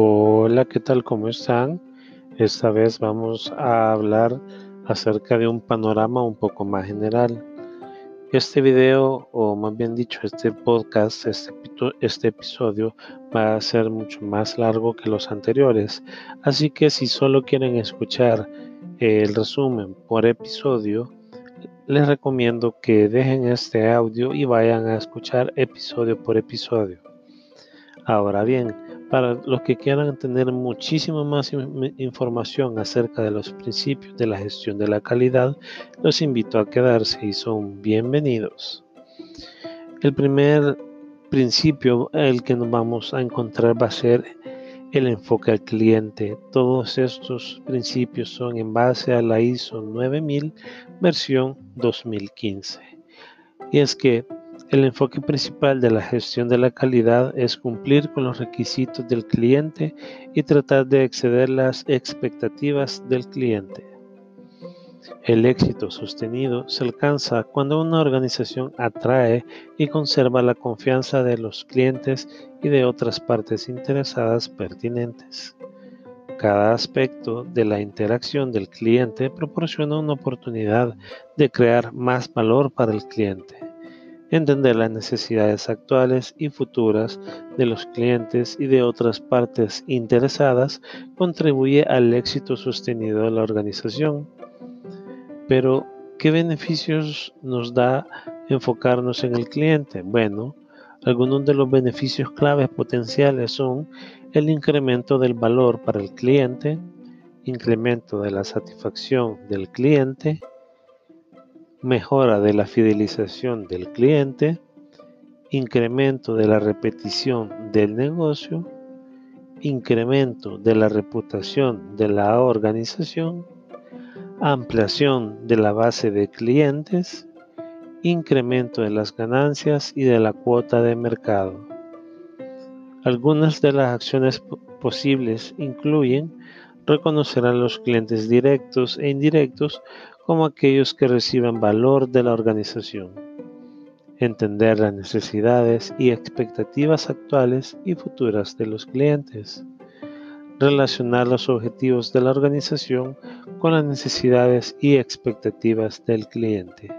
Hola, ¿qué tal? ¿Cómo están? Esta vez vamos a hablar acerca de un panorama un poco más general. Este video, o más bien dicho, este podcast, este, este episodio va a ser mucho más largo que los anteriores. Así que si solo quieren escuchar el resumen por episodio, les recomiendo que dejen este audio y vayan a escuchar episodio por episodio. Ahora bien, para los que quieran tener muchísima más información acerca de los principios de la gestión de la calidad, los invito a quedarse y son bienvenidos. El primer principio, el que nos vamos a encontrar va a ser el enfoque al cliente. Todos estos principios son en base a la ISO 9000 versión 2015. Y es que el enfoque principal de la gestión de la calidad es cumplir con los requisitos del cliente y tratar de exceder las expectativas del cliente. El éxito sostenido se alcanza cuando una organización atrae y conserva la confianza de los clientes y de otras partes interesadas pertinentes. Cada aspecto de la interacción del cliente proporciona una oportunidad de crear más valor para el cliente entender las necesidades actuales y futuras de los clientes y de otras partes interesadas contribuye al éxito sostenido de la organización. Pero, ¿qué beneficios nos da enfocarnos en el cliente? Bueno, algunos de los beneficios claves potenciales son el incremento del valor para el cliente, incremento de la satisfacción del cliente, mejora de la fidelización del cliente, incremento de la repetición del negocio, incremento de la reputación de la organización, ampliación de la base de clientes, incremento de las ganancias y de la cuota de mercado. Algunas de las acciones posibles incluyen reconocer a los clientes directos e indirectos como aquellos que reciben valor de la organización, entender las necesidades y expectativas actuales y futuras de los clientes, relacionar los objetivos de la organización con las necesidades y expectativas del cliente,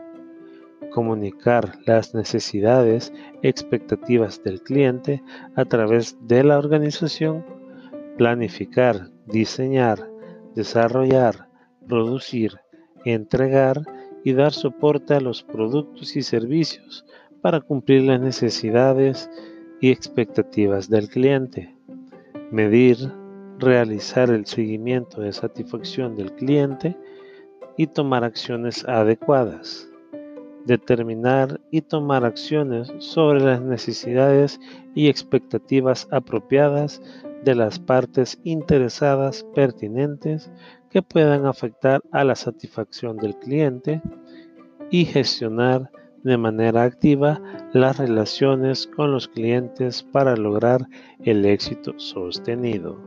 comunicar las necesidades y expectativas del cliente a través de la organización, planificar, diseñar, desarrollar, producir, entregar y dar soporte a los productos y servicios para cumplir las necesidades y expectativas del cliente. Medir, realizar el seguimiento de satisfacción del cliente y tomar acciones adecuadas. Determinar y tomar acciones sobre las necesidades y expectativas apropiadas de las partes interesadas pertinentes que puedan afectar a la satisfacción del cliente y gestionar de manera activa las relaciones con los clientes para lograr el éxito sostenido.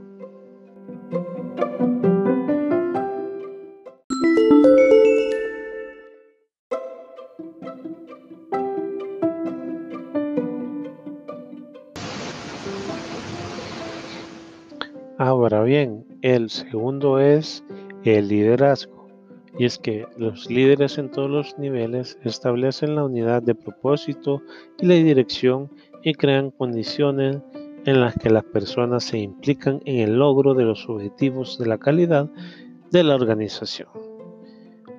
Ahora bien, el segundo es el liderazgo. Y es que los líderes en todos los niveles establecen la unidad de propósito y la dirección y crean condiciones en las que las personas se implican en el logro de los objetivos de la calidad de la organización.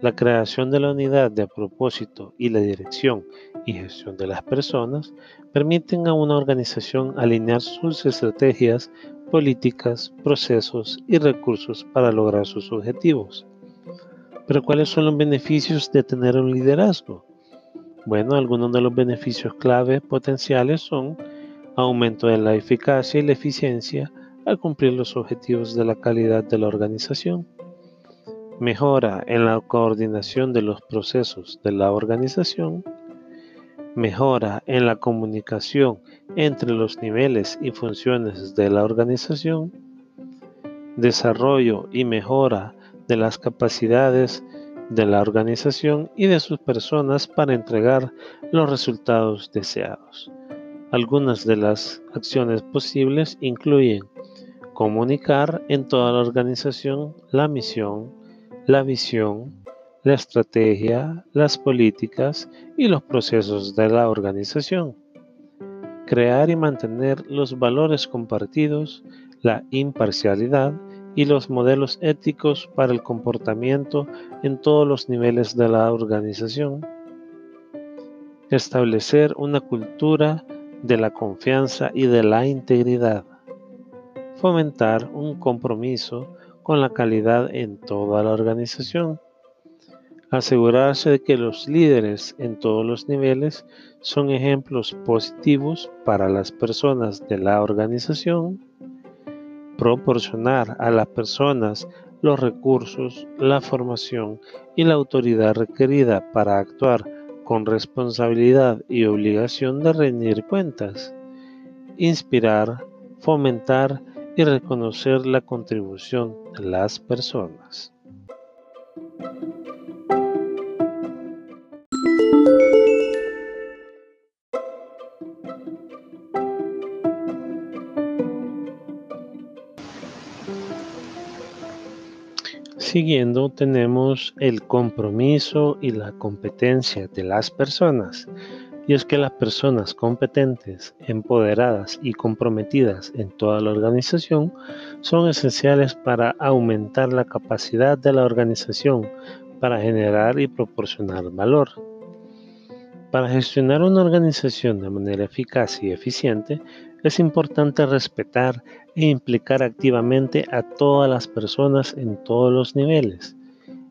La creación de la unidad de propósito y la dirección y gestión de las personas permiten a una organización alinear sus estrategias políticas, procesos y recursos para lograr sus objetivos. Pero ¿cuáles son los beneficios de tener un liderazgo? Bueno, algunos de los beneficios clave potenciales son aumento de la eficacia y la eficiencia al cumplir los objetivos de la calidad de la organización, mejora en la coordinación de los procesos de la organización, mejora en la comunicación entre los niveles y funciones de la organización, desarrollo y mejora de las capacidades de la organización y de sus personas para entregar los resultados deseados. Algunas de las acciones posibles incluyen Comunicar en toda la organización la misión, la visión, la estrategia, las políticas y los procesos de la organización. Crear y mantener los valores compartidos, la imparcialidad y los modelos éticos para el comportamiento en todos los niveles de la organización. Establecer una cultura de la confianza y de la integridad. Fomentar un compromiso con la calidad en toda la organización. Asegurarse de que los líderes en todos los niveles son ejemplos positivos para las personas de la organización proporcionar a las personas los recursos, la formación y la autoridad requerida para actuar con responsabilidad y obligación de rendir cuentas, inspirar, fomentar y reconocer la contribución de las personas. Siguiendo tenemos el compromiso y la competencia de las personas. Y es que las personas competentes, empoderadas y comprometidas en toda la organización son esenciales para aumentar la capacidad de la organización para generar y proporcionar valor. Para gestionar una organización de manera eficaz y eficiente, es importante respetar e implicar activamente a todas las personas en todos los niveles.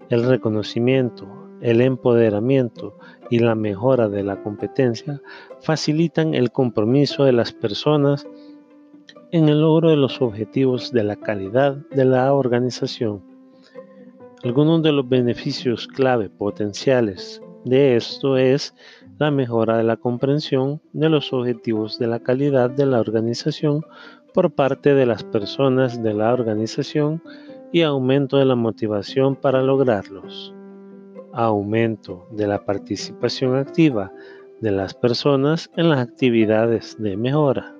El reconocimiento, el empoderamiento y la mejora de la competencia facilitan el compromiso de las personas en el logro de los objetivos de la calidad de la organización. Algunos de los beneficios clave potenciales de esto es la mejora de la comprensión de los objetivos de la calidad de la organización por parte de las personas de la organización y aumento de la motivación para lograrlos. Aumento de la participación activa de las personas en las actividades de mejora.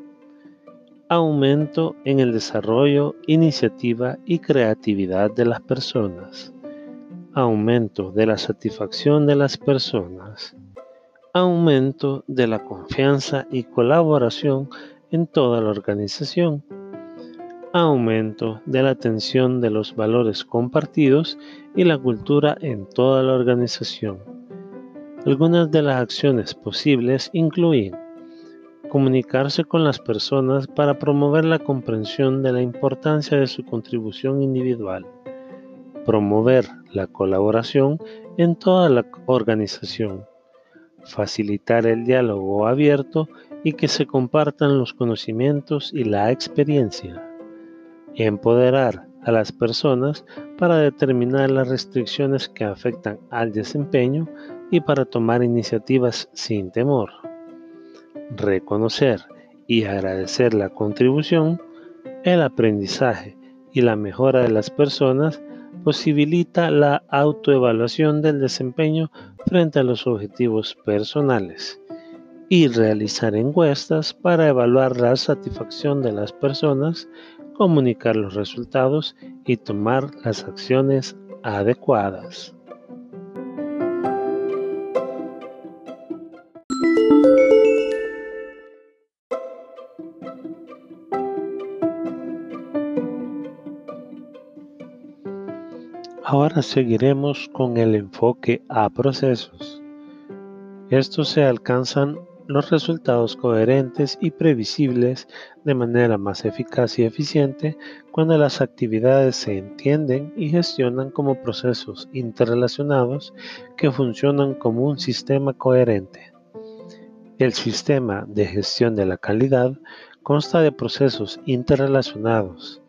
Aumento en el desarrollo, iniciativa y creatividad de las personas. Aumento de la satisfacción de las personas aumento de la confianza y colaboración en toda la organización, aumento de la atención de los valores compartidos y la cultura en toda la organización. Algunas de las acciones posibles incluyen comunicarse con las personas para promover la comprensión de la importancia de su contribución individual, promover la colaboración en toda la organización, facilitar el diálogo abierto y que se compartan los conocimientos y la experiencia, empoderar a las personas para determinar las restricciones que afectan al desempeño y para tomar iniciativas sin temor, reconocer y agradecer la contribución, el aprendizaje y la mejora de las personas posibilita la autoevaluación del desempeño frente a los objetivos personales y realizar encuestas para evaluar la satisfacción de las personas, comunicar los resultados y tomar las acciones adecuadas. Ahora seguiremos con el enfoque a procesos. Estos se alcanzan los resultados coherentes y previsibles de manera más eficaz y eficiente cuando las actividades se entienden y gestionan como procesos interrelacionados que funcionan como un sistema coherente. El sistema de gestión de la calidad consta de procesos interrelacionados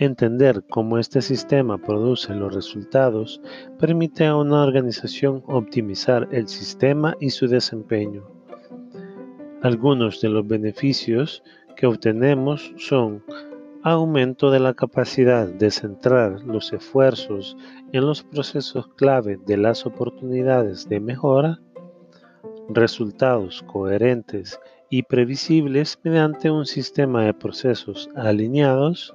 Entender cómo este sistema produce los resultados permite a una organización optimizar el sistema y su desempeño. Algunos de los beneficios que obtenemos son aumento de la capacidad de centrar los esfuerzos en los procesos clave de las oportunidades de mejora, resultados coherentes y previsibles mediante un sistema de procesos alineados,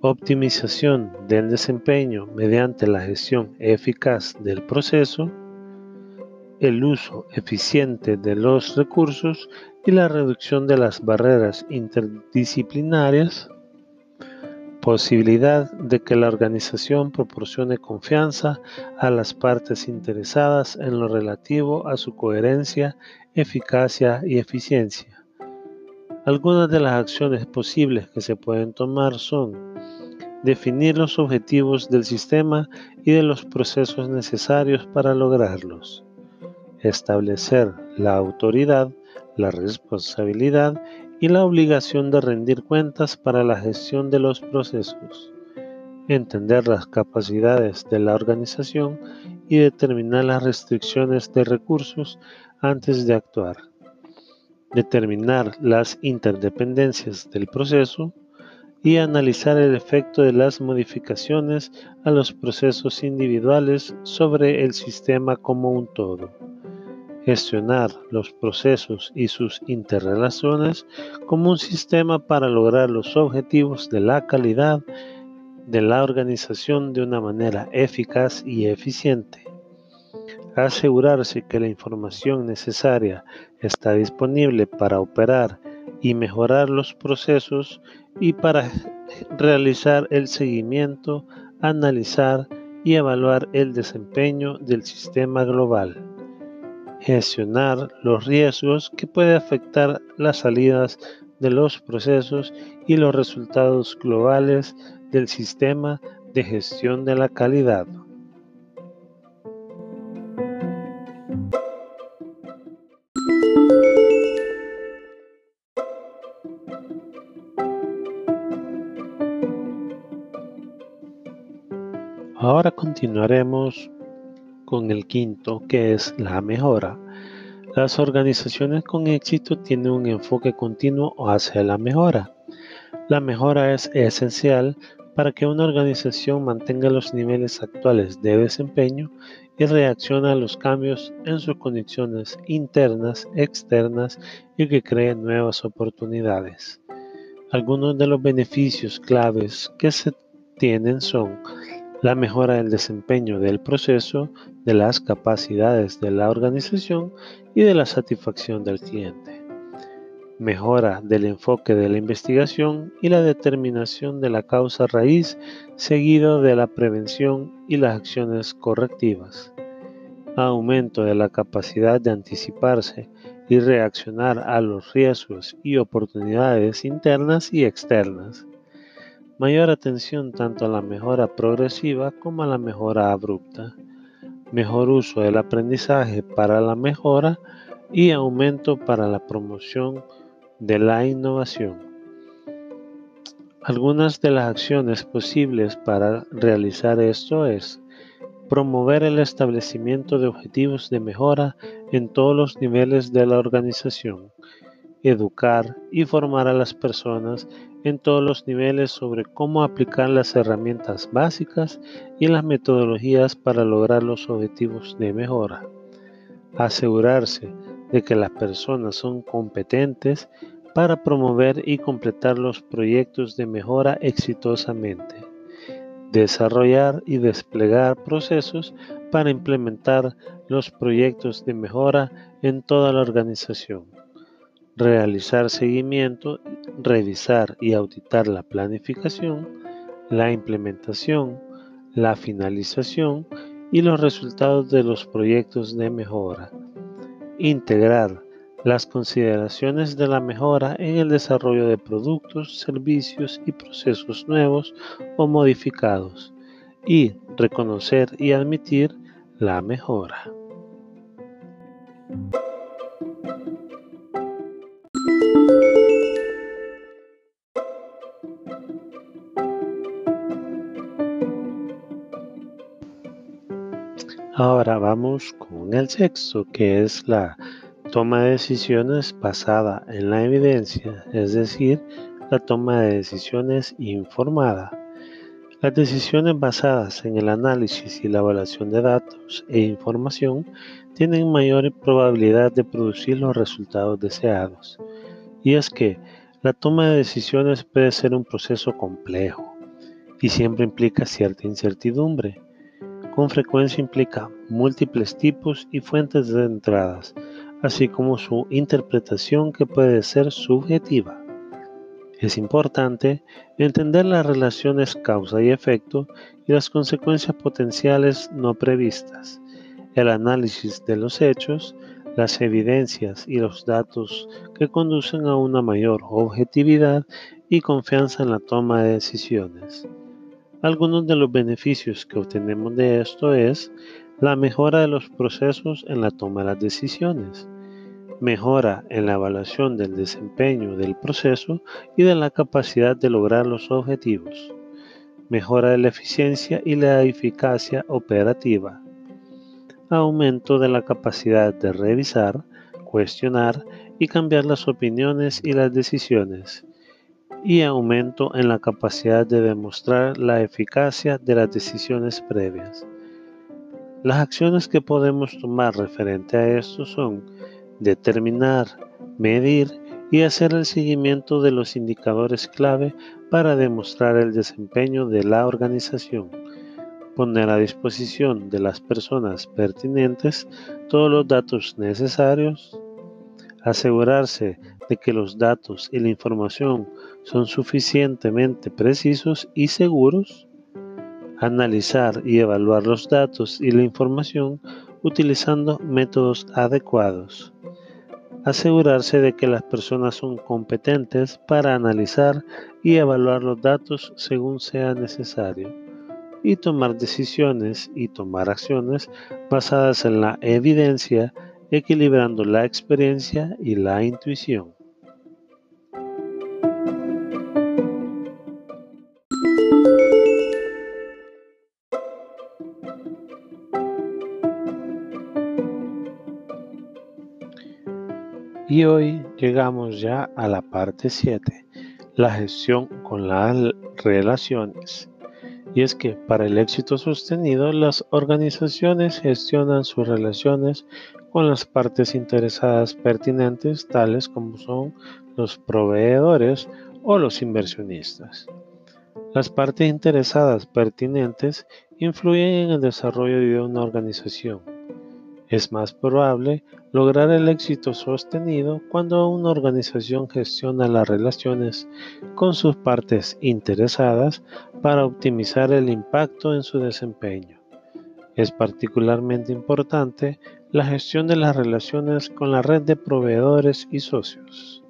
optimización del desempeño mediante la gestión eficaz del proceso, el uso eficiente de los recursos y la reducción de las barreras interdisciplinarias, posibilidad de que la organización proporcione confianza a las partes interesadas en lo relativo a su coherencia, eficacia y eficiencia. Algunas de las acciones posibles que se pueden tomar son definir los objetivos del sistema y de los procesos necesarios para lograrlos, establecer la autoridad, la responsabilidad y la obligación de rendir cuentas para la gestión de los procesos, entender las capacidades de la organización y determinar las restricciones de recursos antes de actuar, determinar las interdependencias del proceso y analizar el efecto de las modificaciones a los procesos individuales sobre el sistema como un todo gestionar los procesos y sus interrelaciones como un sistema para lograr los objetivos de la calidad de la organización de una manera eficaz y eficiente. Asegurarse que la información necesaria está disponible para operar y mejorar los procesos y para realizar el seguimiento, analizar y evaluar el desempeño del sistema global gestionar los riesgos que puede afectar las salidas de los procesos y los resultados globales del sistema de gestión de la calidad. Continuaremos con el quinto, que es la mejora. Las organizaciones con éxito tienen un enfoque continuo hacia la mejora. La mejora es esencial para que una organización mantenga los niveles actuales de desempeño y reaccione a los cambios en sus condiciones internas, externas y que cree nuevas oportunidades. Algunos de los beneficios claves que se tienen son la mejora del desempeño del proceso, de las capacidades de la organización y de la satisfacción del cliente. Mejora del enfoque de la investigación y la determinación de la causa raíz seguido de la prevención y las acciones correctivas. Aumento de la capacidad de anticiparse y reaccionar a los riesgos y oportunidades internas y externas Mayor atención tanto a la mejora progresiva como a la mejora abrupta. Mejor uso del aprendizaje para la mejora y aumento para la promoción de la innovación. Algunas de las acciones posibles para realizar esto es promover el establecimiento de objetivos de mejora en todos los niveles de la organización, educar y formar a las personas en todos los niveles sobre cómo aplicar las herramientas básicas y las metodologías para lograr los objetivos de mejora. Asegurarse de que las personas son competentes para promover y completar los proyectos de mejora exitosamente. Desarrollar y desplegar procesos para implementar los proyectos de mejora en toda la organización realizar seguimiento, revisar y auditar la planificación, la implementación, la finalización y los resultados de los proyectos de mejora. Integrar las consideraciones de la mejora en el desarrollo de productos, servicios y procesos nuevos o modificados. Y reconocer y admitir la mejora. Ahora vamos con el sexto, que es la toma de decisiones basada en la evidencia, es decir, la toma de decisiones informada. Las decisiones basadas en el análisis y la evaluación de datos e información tienen mayor probabilidad de producir los resultados deseados. Y es que la toma de decisiones puede ser un proceso complejo, y siempre implica cierta incertidumbre. Con frecuencia implica múltiples tipos y fuentes de entradas, así como su interpretación que puede ser subjetiva. Es importante entender las relaciones causa y efecto y las consecuencias potenciales no previstas, el análisis de los hechos, las evidencias y los datos que conducen a una mayor objetividad y confianza en la toma de decisiones. Algunos de los beneficios que obtenemos de esto es la mejora de los procesos en la toma de las decisiones, mejora en la evaluación del desempeño del proceso y de la capacidad de lograr los objetivos, mejora de la eficiencia y la eficacia operativa, aumento de la capacidad de revisar, cuestionar y cambiar las opiniones y las decisiones, y aumento en la capacidad de demostrar la eficacia de las decisiones previas. Las acciones que podemos tomar referente a esto son determinar, medir y hacer el seguimiento de los indicadores clave para demostrar el desempeño de la organización. Poner a disposición de las personas pertinentes todos los datos necesarios. Asegurarse de que los datos y la información son suficientemente precisos y seguros. Analizar y evaluar los datos y la información utilizando métodos adecuados asegurarse de que las personas son competentes para analizar y evaluar los datos según sea necesario y tomar decisiones y tomar acciones basadas en la evidencia, equilibrando la experiencia y la intuición. Y hoy llegamos ya a la parte 7, la gestión con las relaciones. Y es que para el éxito sostenido, las organizaciones gestionan sus relaciones con las partes interesadas pertinentes, tales como son los proveedores o los inversionistas. Las partes interesadas pertinentes influyen en el desarrollo de una organización es más probable lograr el éxito sostenido cuando una organización gestiona las relaciones con sus partes interesadas para optimizar el impacto en su desempeño. Es particularmente importante la gestión de las relaciones con la red de proveedores y socios.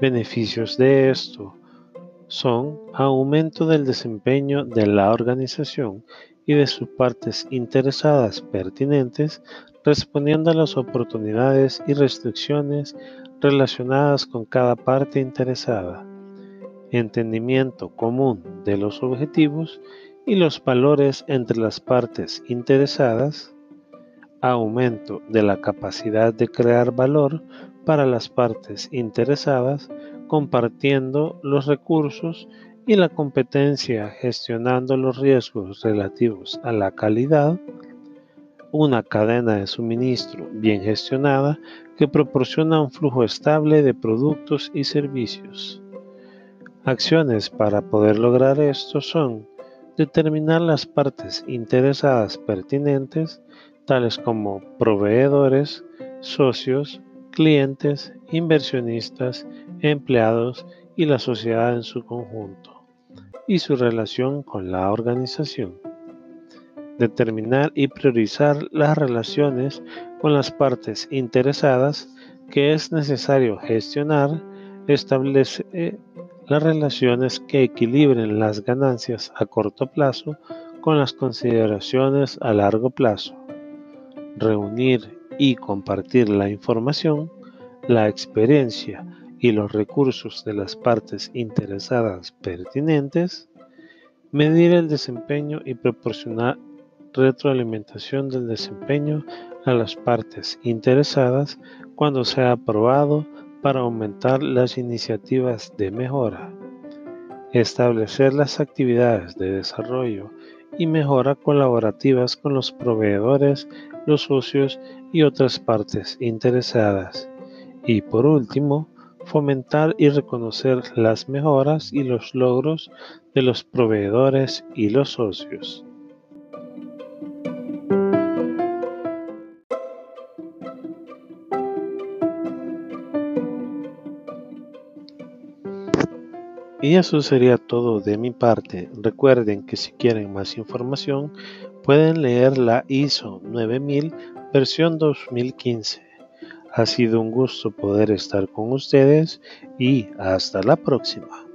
Beneficios de esto son aumento del desempeño de la organización y de sus partes interesadas pertinentes respondiendo a las oportunidades y restricciones relacionadas con cada parte interesada, entendimiento común de los objetivos y los valores entre las partes interesadas, aumento de la capacidad de crear valor para las partes interesadas compartiendo los recursos y la competencia gestionando los riesgos relativos a la calidad, una cadena de suministro bien gestionada que proporciona un flujo estable de productos y servicios. Acciones para poder lograr esto son determinar las partes interesadas pertinentes, tales como proveedores, socios, clientes, inversionistas, empleados y la sociedad en su conjunto y su relación con la organización. Determinar y priorizar las relaciones con las partes interesadas que es necesario gestionar, establece las relaciones que equilibren las ganancias a corto plazo con las consideraciones a largo plazo. Reunir y compartir la información, la experiencia y los recursos de las partes interesadas pertinentes, medir el desempeño y proporcionar retroalimentación del desempeño a las partes interesadas cuando sea aprobado para aumentar las iniciativas de mejora, establecer las actividades de desarrollo y mejora colaborativas con los proveedores, los socios y otras partes interesadas. Y por último, fomentar y reconocer las mejoras y los logros de los proveedores y los socios. Y eso sería todo de mi parte. Recuerden que si quieren más información pueden leer la ISO 9000 versión 2015. Ha sido un gusto poder estar con ustedes y hasta la próxima.